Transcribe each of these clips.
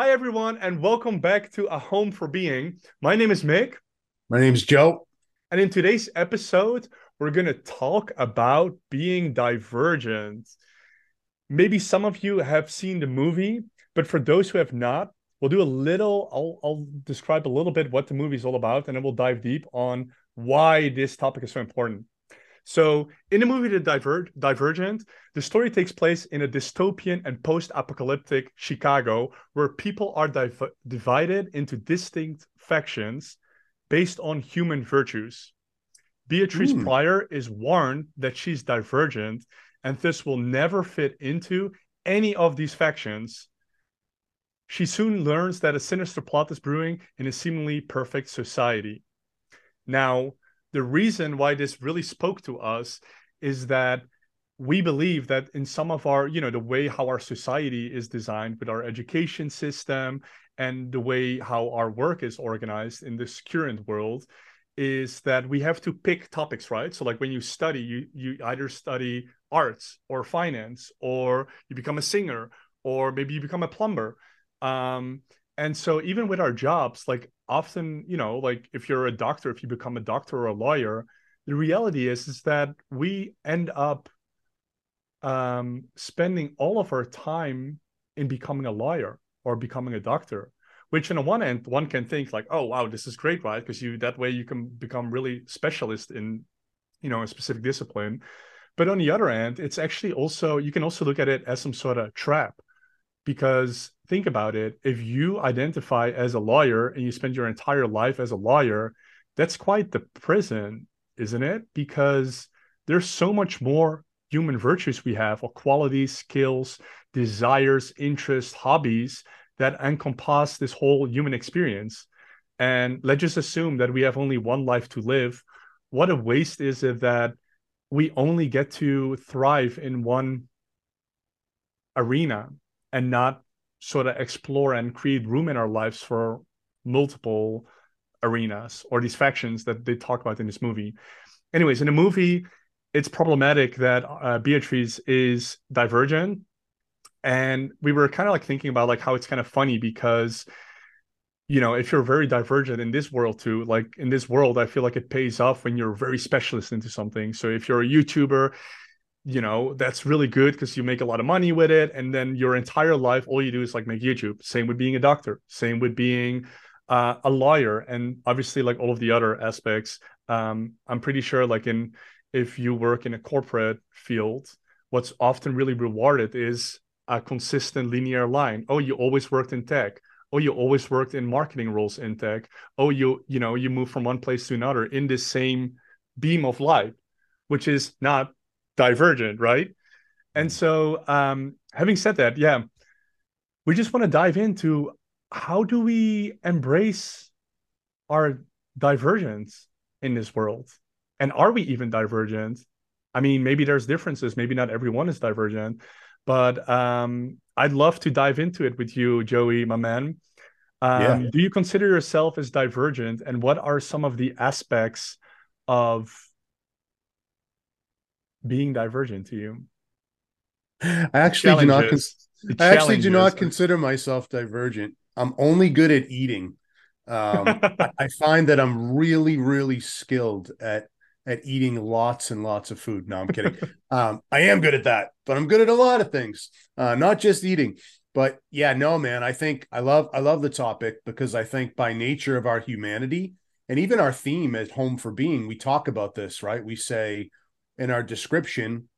Hi, everyone, and welcome back to A Home for Being. My name is Mick. My name is Joe. And in today's episode, we're going to talk about being divergent. Maybe some of you have seen the movie, but for those who have not, we'll do a little, I'll, I'll describe a little bit what the movie is all about, and then we'll dive deep on why this topic is so important. So, in the movie The Diver- Divergent, the story takes place in a dystopian and post apocalyptic Chicago where people are div- divided into distinct factions based on human virtues. Beatrice mm. Prior is warned that she's divergent and this will never fit into any of these factions. She soon learns that a sinister plot is brewing in a seemingly perfect society. Now, the reason why this really spoke to us is that we believe that in some of our you know the way how our society is designed with our education system and the way how our work is organized in this current world is that we have to pick topics right? So like when you study you you either study arts or finance or you become a singer or maybe you become a plumber. Um and so even with our jobs like often you know like if you're a doctor if you become a doctor or a lawyer the reality is is that we end up um, spending all of our time in becoming a lawyer or becoming a doctor which on one end one can think like oh wow this is great right? Because you that way you can become really specialist in you know a specific discipline. But on the other end it's actually also you can also look at it as some sort of trap because think about it if you identify as a lawyer and you spend your entire life as a lawyer that's quite the prison isn't it? Because there's so much more human virtues we have or qualities skills desires interests hobbies that encompass this whole human experience. And let's just assume that we have only one life to live. What a waste is it that we only get to thrive in one arena and not sort of explore and create room in our lives for multiple arenas or these factions that they talk about in this movie. Anyways, in the movie, it's problematic that uh, Beatrice is divergent, and we were kind of like thinking about like how it's kind of funny because you know if you're very divergent in this world too like in this world i feel like it pays off when you're very specialist into something so if you're a youtuber you know that's really good because you make a lot of money with it and then your entire life all you do is like make youtube. Same with being a doctor. Same with being uh, a lawyer and obviously like all of the other aspects. Um, i'm pretty sure like in if you work in a corporate field what's often really rewarded is a consistent linear line. Oh you always worked in tech. Oh you always worked in marketing roles in tech. Oh you you know you move from one place to another in this same beam of light which is not divergent, right? And so, um, having said that, yeah, we just want to dive into how do we embrace our divergence in this world, and are we even divergent? I mean, maybe there's differences. Maybe not everyone is divergent, but um, I'd love to dive into it with you, Joey, my man. Um, yeah. Do you consider yourself as divergent, and what are some of the aspects of being divergent to you? I actually do not. I actually do not consider myself divergent. I'm only good at eating. Um, I find that I'm really, really skilled at at eating lots and lots of food. No, I'm kidding. um, I am good at that, but I'm good at a lot of things, uh, not just eating. But yeah, no, man. I think I love I love the topic because I think by nature of our humanity and even our theme at Home for Being, we talk about this, right? We say in our description,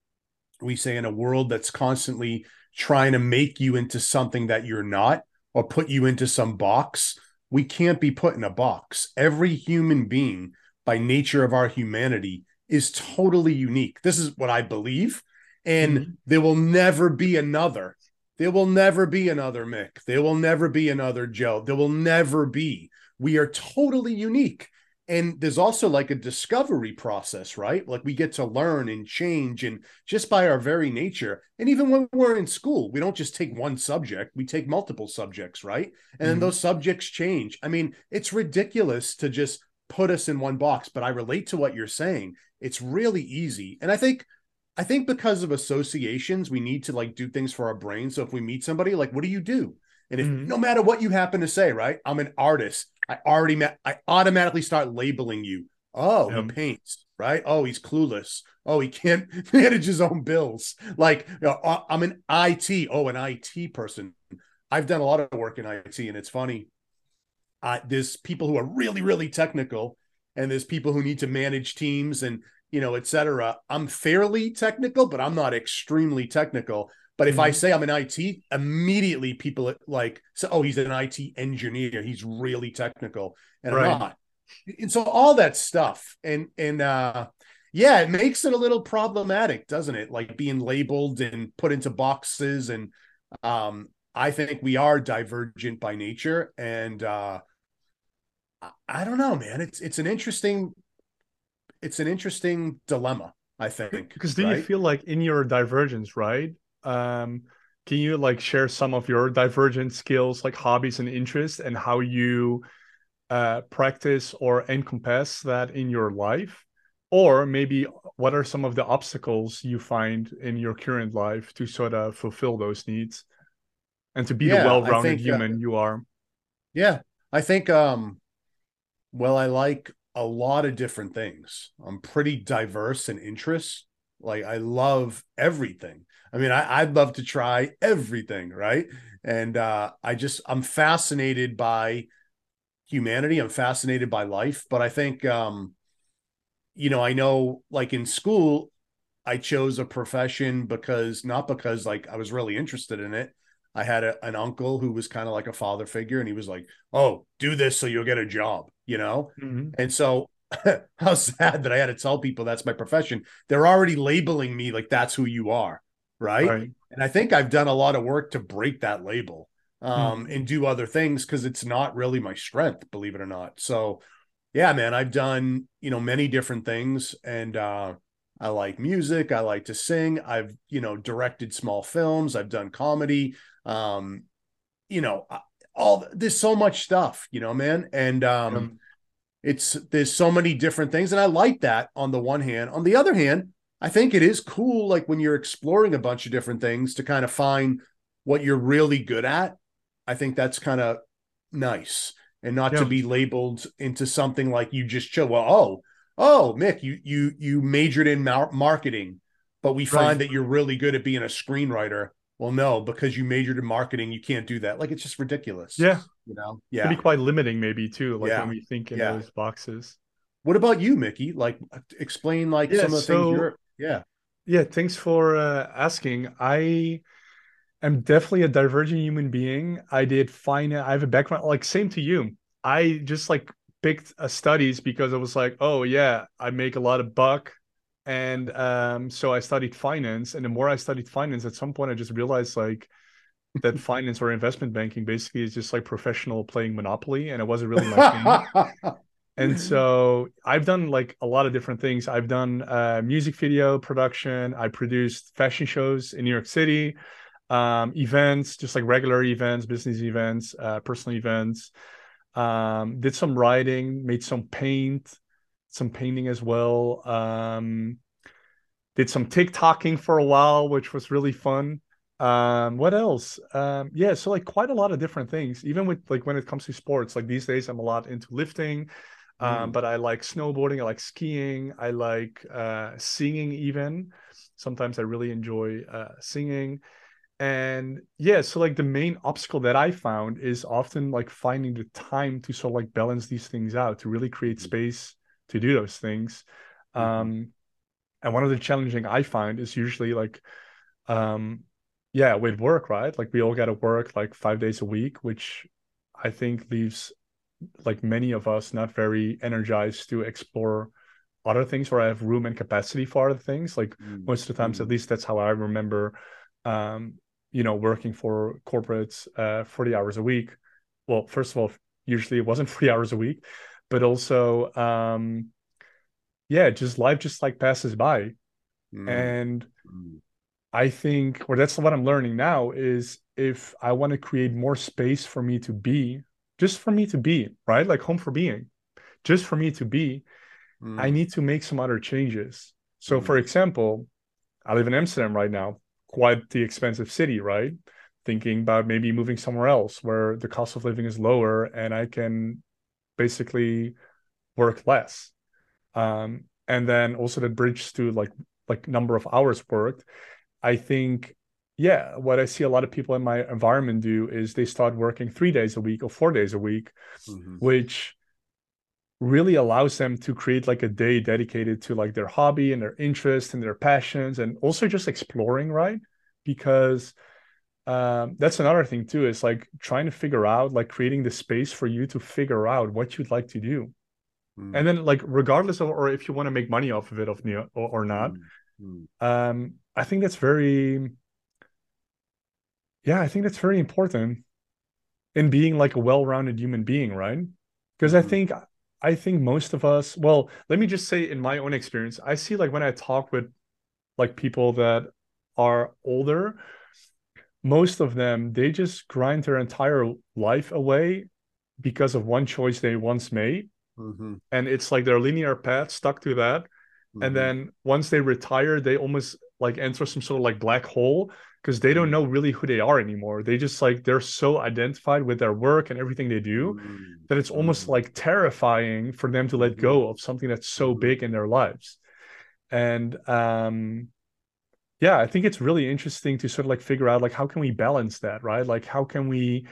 we say in a world that's constantly trying to make you into something that you're not or put you into some box, we can't be put in a box. Every human being, by nature of our humanity, is totally unique. This is what I believe. And mm-hmm. there will never be another. There will never be another Mick. There will never be another Joe. There will never be. We are totally unique and there's also like a discovery process right like we get to learn and change and just by our very nature and even when we're in school we don't just take one subject we take multiple subjects right and mm-hmm. those subjects change i mean it's ridiculous to just put us in one box but i relate to what you're saying it's really easy and i think i think because of associations we need to like do things for our brain so if we meet somebody like what do you do And if mm-hmm. no matter what you happen to say, right? I'm an artist. I already met, I automatically start labeling you. Oh, he paints, right? Oh, he's clueless. Oh, he can't manage his own bills. Like, you know, I'm an IT. Oh, an IT person. I've done a lot of work in IT, and it's funny. Uh, there's people who are really, really technical, and there's people who need to manage teams and you know, etc. I'm fairly technical, but I'm not extremely technical. But if mm-hmm. I say I'm an IT, immediately people like, so, oh, he's an IT engineer. He's really technical, and right. I'm not. And so all that stuff, and and uh, yeah, it makes it a little problematic, doesn't it? Like being labeled and put into boxes. And um, I think we are divergent by nature. And uh, I don't know, man. It's it's an interesting it's an interesting dilemma, I think. Because do right? you feel like in your divergence, right? Um, can you like share some of your divergent skills, like hobbies and interests, and how you uh, practice or encompass that in your life? or maybe what are some of the obstacles you find in your current life to sort of fulfill those needs? And to be yeah, the well-rounded think, uh, human uh, you are. yeah i think um well i like a lot of different things. I'm pretty diverse in interests. Like i love everything i mean I, i'd love to try everything right and uh i just i'm fascinated by humanity i'm fascinated by life but i think um you know, I know like in school, I chose a profession because not because like I was really interested in it. I had a, an uncle who was kind of like a father figure, and he was like, "Oh, do this so you'll get a job," you know. Mm-hmm. And so, how sad that I had to tell people that's my profession. They're already labeling me like that's who you are, right? right. And I think I've done a lot of work to break that label um, mm-hmm. and do other things because it's not really my strength, believe it or not. So yeah, man, I've done, you know, many different things and uh I like music, I like to sing, I've, you know, directed small films, I've done comedy, um you know, all there's so much stuff, you know, man, and um it's there's so many different things and I like that on the one hand. On the other hand, I think it is cool like when you're exploring a bunch of different things to kind of find what you're really good at. I think that's kind of nice and not yeah. to be labeled into something like you just show well oh oh mick you you you majored in mar- marketing but we find right. that you're really good at being a screenwriter well no because you majored in marketing you can't do that like it's just ridiculous yeah you know yeah it be quite limiting maybe too like yeah. when we think in yeah. those boxes what about you mickey like uh, explain like some of the so, things you're yeah yeah thanks for uh, asking i am definitely a divergent human being. I did fine. I have a background like same to you. I just like picked a studies because I was like, oh yeah, I make a lot of buck, and um, so I studied finance. And the more I studied finance, at some point I just realized like that finance or investment banking basically is just like professional playing Monopoly, and it wasn't really my thing. and so I've done like a lot of different things. I've done uh, music video production. I produced fashion shows in New York City um, events, just like regular events, business events, uh, personal events. Um, did some writing, made some paint, some painting as well. Um, did some TikToking for a while, which was really fun. Um, what else? Um, yeah, so like quite a lot of different things. Even with like when it comes to sports, like these days I'm a lot into lifting. Um, mm. but I like snowboarding, I like skiing, I like uh, singing even. Sometimes I really enjoy uh, singing and yeah so like the main obstacle that i found is often like finding the time to sort of like balance these things out to really create mm-hmm. space to do those things mm-hmm. um and one of the challenging i find is usually like um yeah with work right like we all got to work like five days a week which i think leaves like many of us not very energized to explore other things or I have room and capacity for other things like mm-hmm. most of the times at mm-hmm. least that's how i remember um you know working for corporates uh 40 hours a week well first of all usually it wasn't 40 hours a week but also um yeah just life just like passes by mm. and mm. i think or that's what i'm learning now is if i want to create more space for me to be just for me to be right like home for being just for me to be mm. i need to make some other changes so for mm. example i live in amsterdam right now quite the expensive city, right? thinking about maybe moving somewhere else where the cost of living is lower and I can basically work less. Um, and then also that bridge to like like number of hours worked. I think yeah, what I see a lot of people in my environment do is they start working three days a week or four days a week, mm-hmm. which really allows them to create like a day dedicated to like their hobby and their interest and their passions and also just exploring, right? Because um, that's another thing too is like trying to figure out like creating the space for you to figure out what you'd like to do mm. and then like regardless of or if you want to make money off of it of or, or not mm. um i think that's very yeah i think that's very important in being like a well-rounded human being right because mm. i think i think most of us well let me just say in my own experience i see like when i talk with like people that are older most of them they just grind their entire life away because of one choice they once made mm-hmm. and it's like their linear path stuck to that mm-hmm. and then once they retire they almost like enter some sort of like black hole because they don't mm-hmm. know really who they are anymore they just like they're so identified with their work and everything they do mm-hmm. that it's almost mm-hmm. like terrifying for them to let go of something that's so big in their lives and um yeah i think it's really interesting to sort of like figure out like how can we balance that right like how can we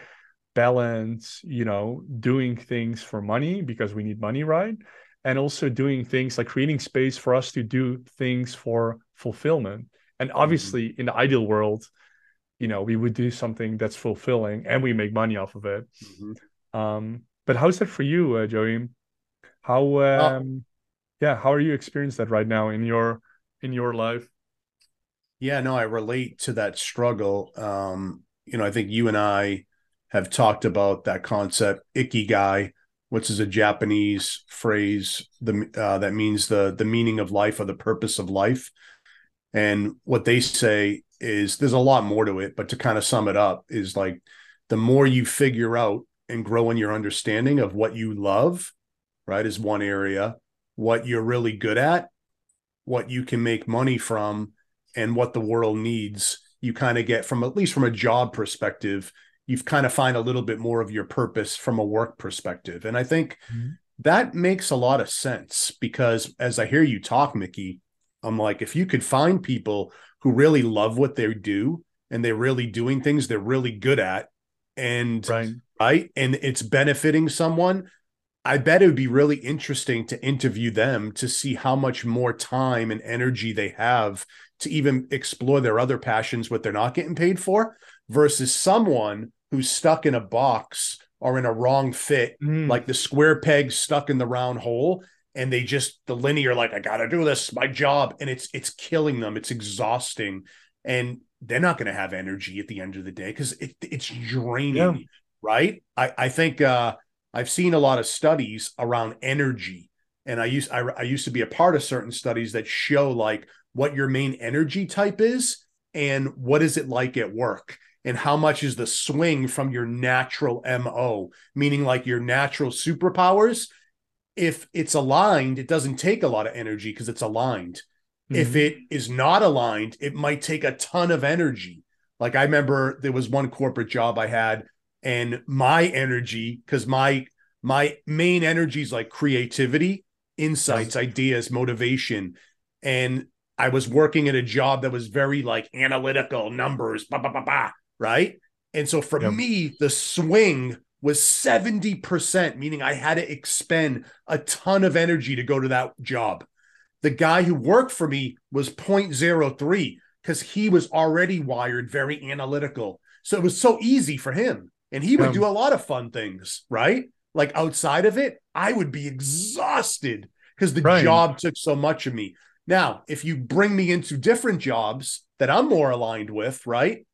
balance you know doing things for money because we need money right and also doing things like creating space for us to do things for fulfillment and mm-hmm. obviously mm-hmm. in the ideal world you know we would do something that's fulfilling and we make money off of it mm-hmm. um but how's that for you uh, joey how um yeah how are you experiencing that right now in your in your life yeah, no, I relate to that struggle. Um, you know, I think you and I have talked about that concept, ikigai, which is a Japanese phrase the, uh, that means the the meaning of life or the purpose of life. And what they say is there's a lot more to it, but to kind of sum it up is like the more you figure out and grow in your understanding of what you love, right, is one area, what you're really good at, what you can make money from, and what the world needs, you kind of get from at least from a job perspective, you've kind of find a little bit more of your purpose from a work perspective. And I think mm-hmm. that makes a lot of sense because as I hear you talk, Mickey, I'm like, if you could find people who really love what they do and they're really doing things they're really good at and right, right and it's benefiting someone I bet it would be really interesting to interview them to see how much more time and energy they have to even explore their other passions, what they're not getting paid for, versus someone who's stuck in a box or in a wrong fit, mm. like the square peg stuck in the round hole. And they just the linear, like, I gotta do this, my job. And it's it's killing them, it's exhausting. And they're not gonna have energy at the end of the day because it, it's draining, yeah. right? I, I think uh I've seen a lot of studies around energy, and I used I, I used to be a part of certain studies that show like what your main energy type is and what is it like at work and how much is the swing from your natural mo meaning like your natural superpowers. If it's aligned it doesn't take a lot of energy because it's aligned. Mm-hmm. if it is not aligned it might take a ton of energy. Like i remember there was one corporate job i had and my energy because my my main energy is like creativity insights ideas motivation. And i was working at a job that was very like analytical numbers bah, bah, bah, bah, right and so for yep. me the swing was 70% meaning i had to expend a ton of energy to go to that job the guy who worked for me was 0.03 because he was already wired very analytical so it was so easy for him and he would um, do a lot of fun things, right? Like outside of it, I would be exhausted because the right. job took so much of me. Now, if you bring me into different jobs that I'm more aligned with, right?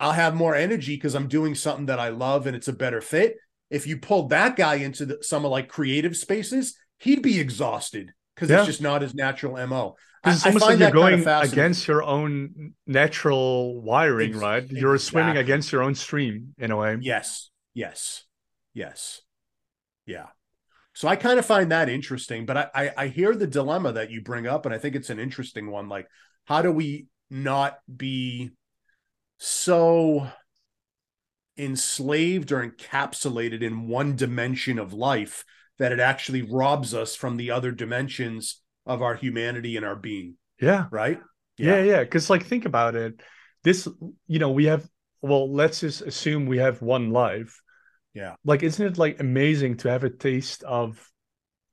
I'll have more energy because I'm doing something that I love and it's a better fit. If you pulled that guy into the, some of like creative spaces, he'd be exhausted because yeah. it's just not his natural MO. It's almost like you're going against your own natural wiring, right? You're exactly. swimming against your own stream in a way. Yes, yes, yes, yeah. So I kind of find that interesting, but I, I, I hear the dilemma that you bring up, and I think it's an interesting one. Like, how do we not be so enslaved or encapsulated in one dimension of life that it actually robs us from the other dimensions of our humanity and our being. Yeah. Right? Yeah, yeah. Because yeah. like think about it. This, you know, we have well, let's just assume we have one life. Yeah. Like, isn't it like amazing to have a taste of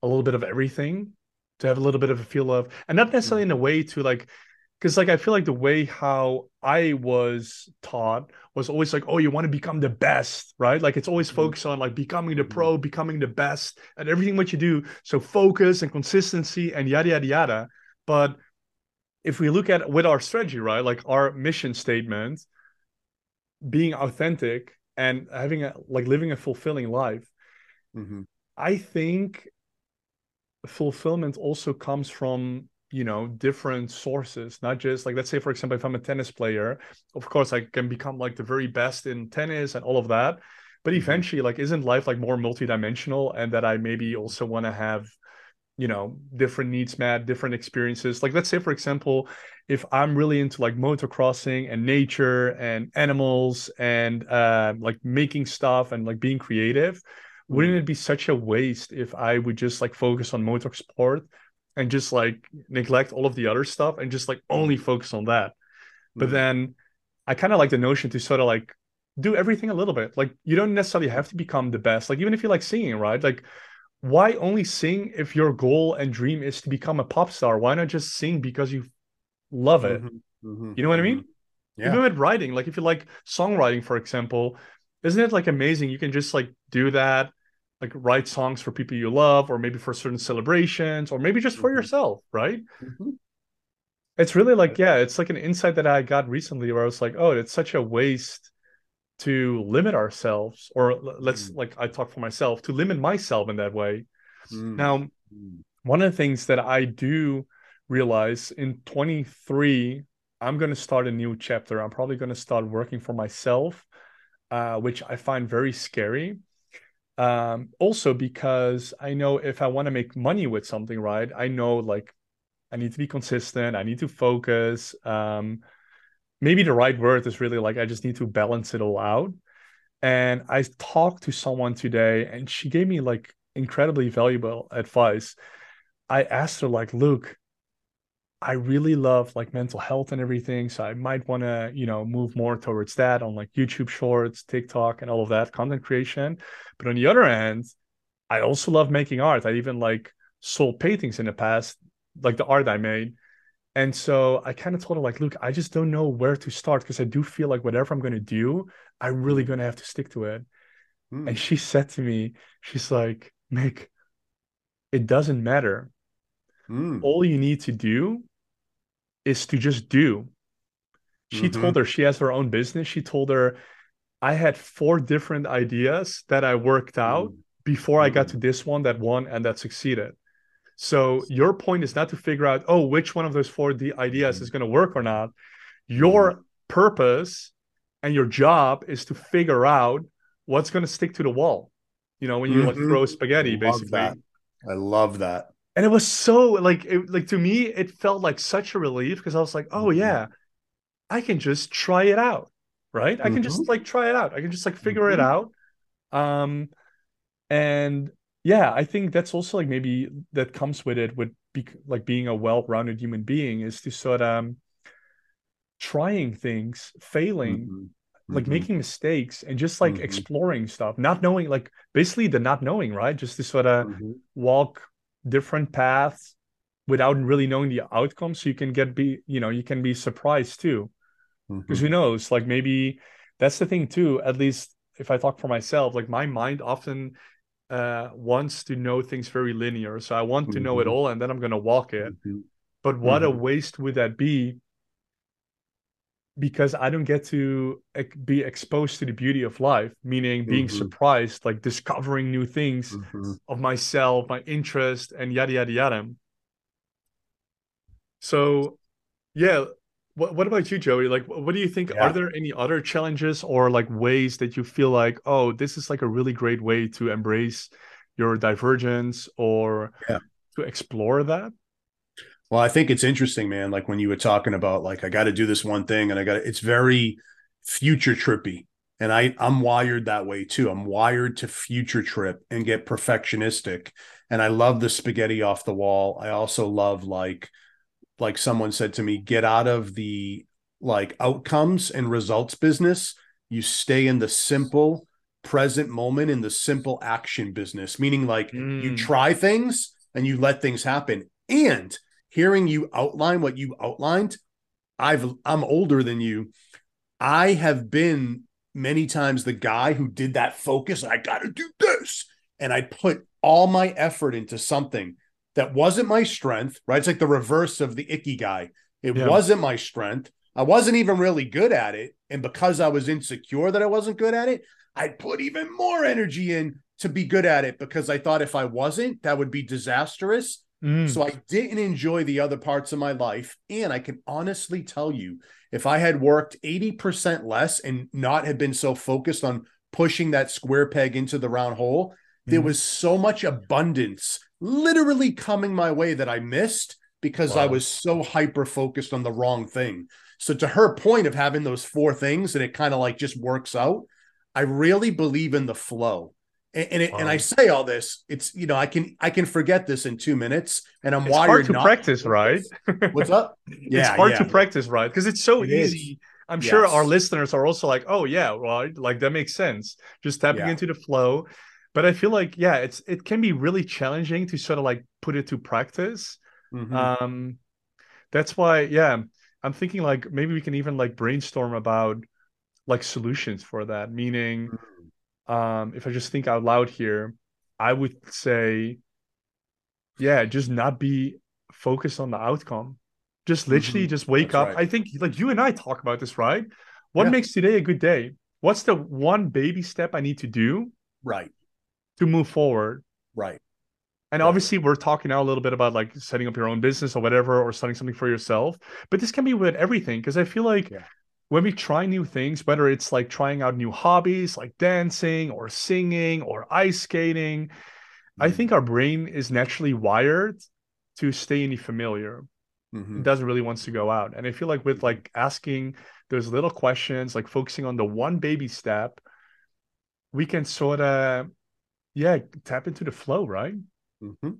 a little bit of everything? To have a little bit of a feel of and not necessarily mm-hmm. in a way to like because like I feel like the way how I was taught was always like, oh, you want to become the best, right? Like it's always mm-hmm. focused on like becoming the pro, mm-hmm. becoming the best at everything what you do. So focus and consistency and yada yada yada. But if we look at with our strategy, right, like our mission statement, being authentic and having a like living a fulfilling life, mm-hmm. I think fulfillment also comes from you know different sources not just like let's say for example if i'm a tennis player of course i can become like the very best in tennis and all of that but mm-hmm. eventually like isn't life like more multidimensional and that i maybe also want to have you know different needs met different experiences like let's say for example if i'm really into like motocrossing and nature and animals and uh like making stuff and like being creative wouldn't mm-hmm. it be such a waste if i would just like focus on motorsport and just like neglect all of the other stuff and just like only focus on that. Mm-hmm. But mm. then I kind of like the notion to sort of like do everything a little bit. Like you don't necessarily have to become the best. Like even if you like singing, right? Like why only sing if your goal and dream is to become a pop star? Why not just sing because you love it? Mm-hmm. Mm-hmm. You know what I mean? Mm-hmm. Yeah. Even with writing, like if you like songwriting, for example, isn't it like amazing? You can just like do that like write songs for people you love or maybe for certain celebrations or maybe just for mm-hmm. yourself right mm-hmm. it's really like yeah it's like an insight that i got recently where i was like oh it's such a waste to limit ourselves or let's mm. like i talk for myself to limit myself in that way mm. now mm. one of the things that i do realize in 23 i'm going to start a new chapter i'm probably going to start working for myself uh, which i find very scary um, also because I know if I want to make money with something, right? I know like I need to be consistent. I need to focus. Um, maybe the right word is really like I just need to balance it all out. And I talked to someone today, and she gave me like incredibly valuable advice. I asked her like, "Luke, I really love like mental health and everything. So I might want to, you know, move more towards that on like YouTube shorts, TikTok, and all of that content creation. But on the other hand, I also love making art. I even like sold paintings in the past, like the art I made. And so I kind of told her, like, look, I just don't know where to start because I do feel like whatever I'm going to do, I'm really going to have to stick to it. Mm. And she said to me, she's like, Mick, it doesn't matter. Mm. All you need to do is to just do. She mm-hmm. told her she has her own business. She told her, I had four different ideas that I worked out mm-hmm. before I got to this one that won and that succeeded. So your point is not to figure out, oh, which one of those four D- ideas mm-hmm. is going to work or not. Your mm-hmm. purpose and your job is to figure out what's going to stick to the wall. You know, when you like mm-hmm. throw spaghetti, I basically. That. I love that and it was so like it, like to me it felt like such a relief because i was like oh mm-hmm. yeah i can just try it out right mm-hmm. i can just mm-hmm. like try it out i can just like figure mm-hmm. it out um and yeah i think that's also like maybe that comes with it with be, like being a well-rounded human being is to sort of um, trying things failing mm-hmm. like mm-hmm. making mistakes and just like exploring stuff not knowing like basically the not knowing right just to sort of walk different paths without really knowing the outcome so you can get be you know you can be surprised too because mm-hmm. who knows like maybe that's the thing too at least if i talk for myself like my mind often uh wants to know things very linear so i want mm-hmm. to know it mm-hmm. all and then i'm going to walk it mm-hmm. but what a mm-hmm. waste would that be because I don't get to be exposed to the beauty of life, meaning being mm-hmm. surprised, like discovering new things mm-hmm. of myself, my interest, and yada yada yada. So, yeah. What What about you, Joey? Like, what do you think? Yeah. Are there any other challenges or like ways that you feel like, oh, this is like a really great way to embrace your divergence or yeah. to explore that? Well, I think it's interesting, man. Like when you were talking about, like, I got to do this one thing and I got it's very future trippy. And I I'm wired that way too. I'm wired to future trip and get perfectionistic. And I love the spaghetti off the wall. I also love like like someone said to me, get out of the like outcomes and results business. You stay in the simple present moment in the simple action business, meaning like mm. you try things and you let things happen. And hearing you outline what you outlined, I've I'm older than you. I have been many times the guy who did that focus. I got to do this, and I put all my effort into something that wasn't my strength. Right? It's like the reverse of the ikigai. It yeah. wasn't my strength. I wasn't even really good at it, and because I was insecure that I wasn't good at it, I put even more energy in to be good at it because I thought if I wasn't, that would be disastrous. Mm. So I didn't enjoy the other parts of my life. And I can honestly tell you, if I had worked 80% less and not have been so focused on pushing that square peg into the round hole, mm. there was so much abundance literally coming my way that I missed because wow. I was so hyper focused on the wrong thing. So to her point of having those four things and it kind of like just works out, I really believe in the flow. And and, it, wow. and, I say all this, it's you know I can I can forget this in two minutes, and I'm it's wired hard to practice, right? What's up? Yeah, it's hard yeah. to practice, right? Because it's so it easy. Is. I'm yes. sure our listeners are also like, oh yeah, right, like that makes sense. Just tapping yeah. into the flow. But I feel like yeah, it's it can be really challenging to sort of like put it to practice. Mm-hmm. Um, that's why yeah, I'm thinking like maybe we can even like brainstorm about like solutions for that. Meaning. Mm-hmm um, if I just think out loud here, I would say, yeah, just not be focused on the outcome. Just literally mm-hmm. just wake That's up. Right. I think like you and I talk about this, right? What yeah. makes today a good day? What's the one baby step I need to do? Right. To move forward. Right. And right. obviously, we're talking now a little bit about like setting up your own business or whatever, or starting something for yourself. But this can be with everything because I feel like yeah when we try new things, whether it's like trying out new hobbies like dancing or singing or ice skating, mm-hmm. I think our brain is naturally wired to stay in the familiar. Mm-hmm. It doesn't really wants to go out. And I feel like with like asking those little questions, like focusing on the one baby step, we can sort of, yeah, tap into the flow, right? Mm-hmm.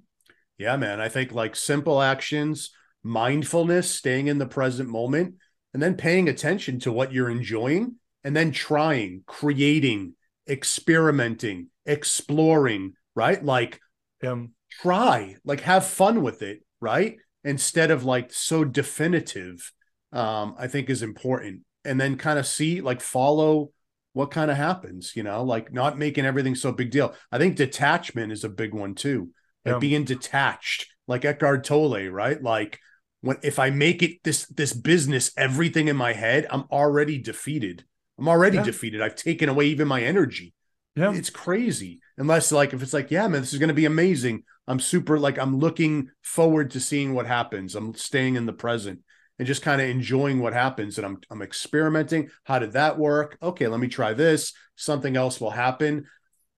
Yeah, man. I think like simple actions, mindfulness, staying in the present moment and then paying attention to what you're enjoying and then trying, creating, experimenting, exploring, right? Like um try, like have fun with it, right? Instead of like so definitive, um, I think is important. And then kind of see, like follow what kind of happens, you know, like not making everything so big deal. I think detachment is a big one too. Like yeah. being detached, like Eckhart Tolle, right? Like when if I make it this this business everything in my head, I'm already defeated. I'm already yeah. defeated. I've taken away even my energy. Yeah. It's crazy. Unless like if it's like, yeah, man, this is gonna be amazing. I'm super like I'm looking forward to seeing what happens. I'm staying in the present and just kind of enjoying what happens. And I'm I'm experimenting. How did that work? Okay, let me try this. Something else will happen.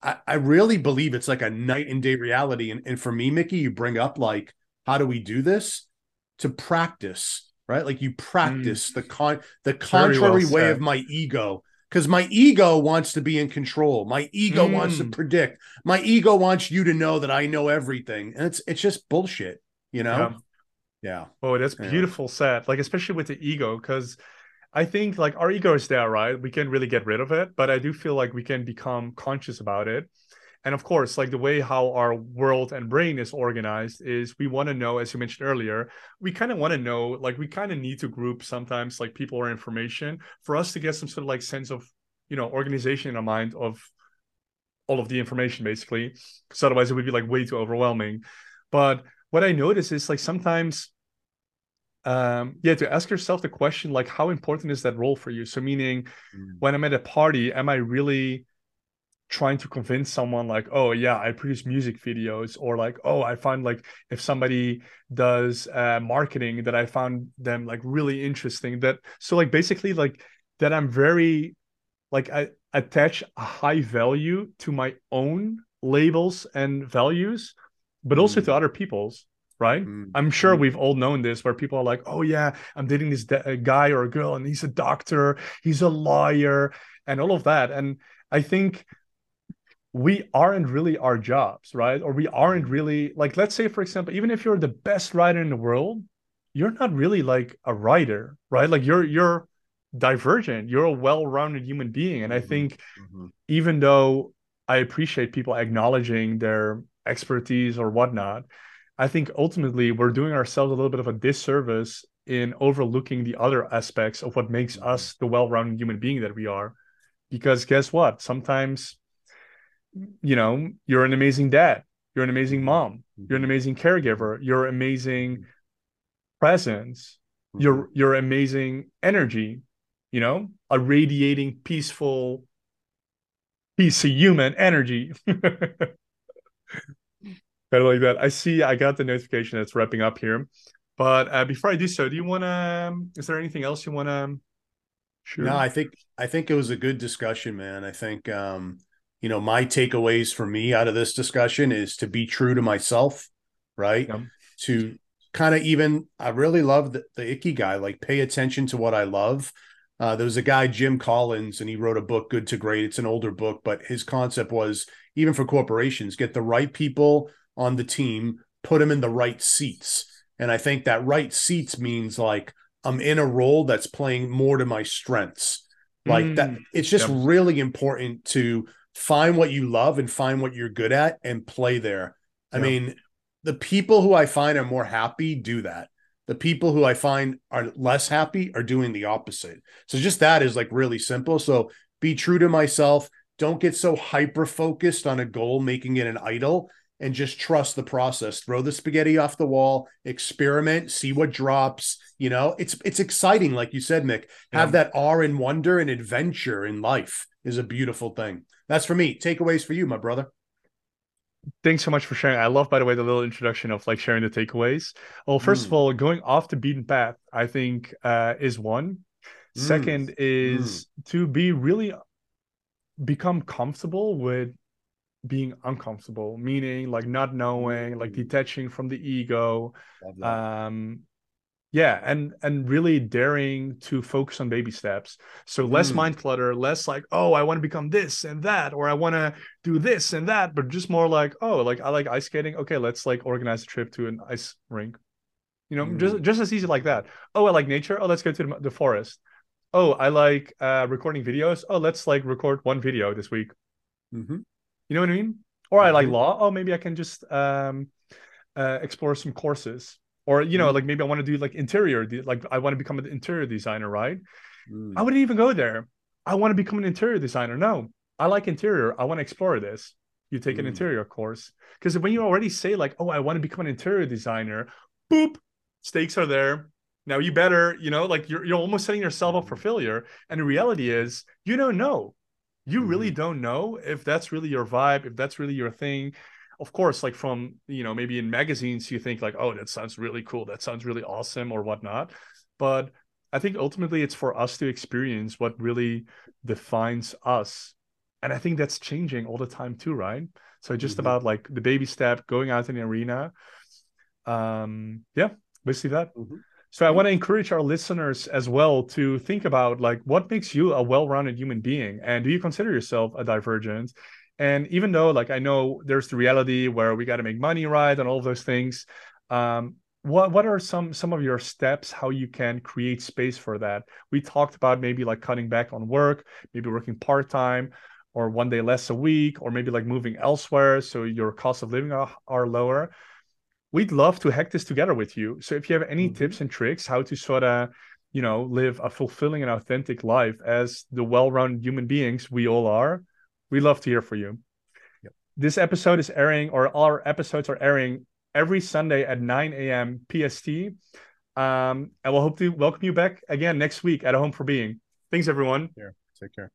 I, I really believe it's like a night and day reality. And, and for me, Mickey, you bring up like, how do we do this? To practice, right? Like you practice mm. the con the contrary well way of my ego. Because my ego wants to be in control. My ego mm. wants to mm. predict. My ego wants you to know that I know everything. And it's it's just bullshit, you know? Yeah. yeah. Oh, that's yeah. beautiful said. Like, especially with the ego, because I think like our ego is there, right? We can really get rid of it, but I do feel like we can become conscious about it and of course like the way how our world and brain is organized is we want to know as you mentioned earlier we kind of want to know like we kind of need to group sometimes like people or information for us to get some sort of like sense of you know organization in our mind of all of the information basically. Because otherwise it would be like way too overwhelming. But what i notice is like sometimes um yeah to ask yourself the question like how important is that role for you? So meaning mm. when i'm at a party am i really trying to convince someone like oh yeah i produce music videos or like oh i find like if somebody does uh, marketing that i found them like really interesting that so like basically like that i'm very like i attach a high value to my own labels and values but mm. also to mm. other people's right mm. i'm sure mm. we've all known this where people are like oh yeah i'm dating this de- guy or a girl and he's a doctor he's a lawyer and all of that and i think we aren't really our jobs right? Or we aren't really like let's say for example even if you're the best writer in the world you're not really like a writer right? Like you're you're divergent. You're a well-rounded human being. And i mm-hmm. think mm-hmm. even though i appreciate people acknowledging their expertise or whatnot i think ultimately we're doing ourselves a little bit of a disservice in overlooking the other aspects of what makes mm-hmm. us the well-rounded human being that we are. Because guess what? Sometimes you know you're an amazing dad you're an amazing mom you're an mm-hmm. amazing caregiver you're amazing presence you're mm-hmm. you're amazing energy you know a radiating peaceful piece of human energy kind of like that i see i got the notification that's wrapping up here but uh, before i do so do you want to um, is there anything else you want to Sure. No, I think I think it was a good discussion, man. I think um, you know, my takeaways for me out of this discussion is to be true to myself, right? Yeah. To kind of even, I really love the, the guy, like pay attention to what I love. Uh, there was a guy, Jim Collins, and he wrote a book, Good to Great. It's an older book, but his concept was even for corporations, get the right people on the team, put them in the right seats. And I think that right seats means like I'm in a role that's playing more to my strengths. Like mm, that, it's just really important to find what you love and find what you're good at and play there. I mean, the people who I find are more happy do that. The people who I find are less happy are doing the opposite. So just that is like really simple. So be true to myself. Don't get so hyper focused on a goal, making it an idol, and just trust the process. Throw the spaghetti off the wall, experiment, see what drops. You know, it's it's exciting, like you said, Mick. Have yeah. that awe and wonder and adventure in life is a beautiful thing. That's for me. Takeaways for you, my brother. Thanks so much for sharing. I love, by the way, the little introduction of like sharing the takeaways. Well, first mm. of all, going off the beaten path, I think uh, is one. Mm. Second is mm. to be really become comfortable with being uncomfortable, meaning like not knowing, like mm. detaching from the ego, um, yeah and and really daring to focus on baby steps. So less mm. mind clutter less like oh i want to become this and that or i want to do this and that but just more like oh like i like ice skating? Okay let's like organize a trip to an ice rink. You know mm. just just as easy like that. Oh i like nature? Oh let's go to the, the forest. Oh i like uh recording videos? Oh let's like record one video this week. Mm-hmm. you know what i mean? Or i like mm-hmm. law? Oh maybe i can just um uh, explore some courses or you know mm. like maybe i want to do like interior like i want to become an interior designer right mm. i wouldn't even go there i want to become an interior designer no i like interior i want to explore this you take mm. an interior course because when you already say like oh i want to become an interior designer boop stakes are there now you better you know like you're, you're almost setting yourself up for mm. failure and the reality is you don't know you really mm-hmm. don't know if that's really your vibe if that's really your thing of course like from you know maybe in magazines you think like oh that sounds really cool. That sounds really awesome or whatnot. But i think ultimately it's for us to experience what really defines us. And i think that's changing all the time too right? So just mm-hmm. about like the baby step going out in the arena um yeah basically that. Mm-hmm. so i want to encourage our listeners as well to think about like what makes you a well-rounded human being? And do you consider yourself a divergent and even though like i know there's the reality where we got to make money right and all of those things um, what what are some some of your steps how you can create space for that? We talked about maybe like cutting back on work maybe working part-time or one day less a week or maybe like moving elsewhere so your cost of living are, are lower. We'd love to hack this together with you. So if you have any mm-hmm. tips and tricks how to sort of you know live a fulfilling and authentic life as the well-rounded human beings we all are we love to hear from you. Yep. This episode is airing, or our episodes are airing every Sunday at 9 a.m. PST. Um, and we'll hope to welcome you back again next week at A Home for Being. Thanks, everyone. Take care. Take care.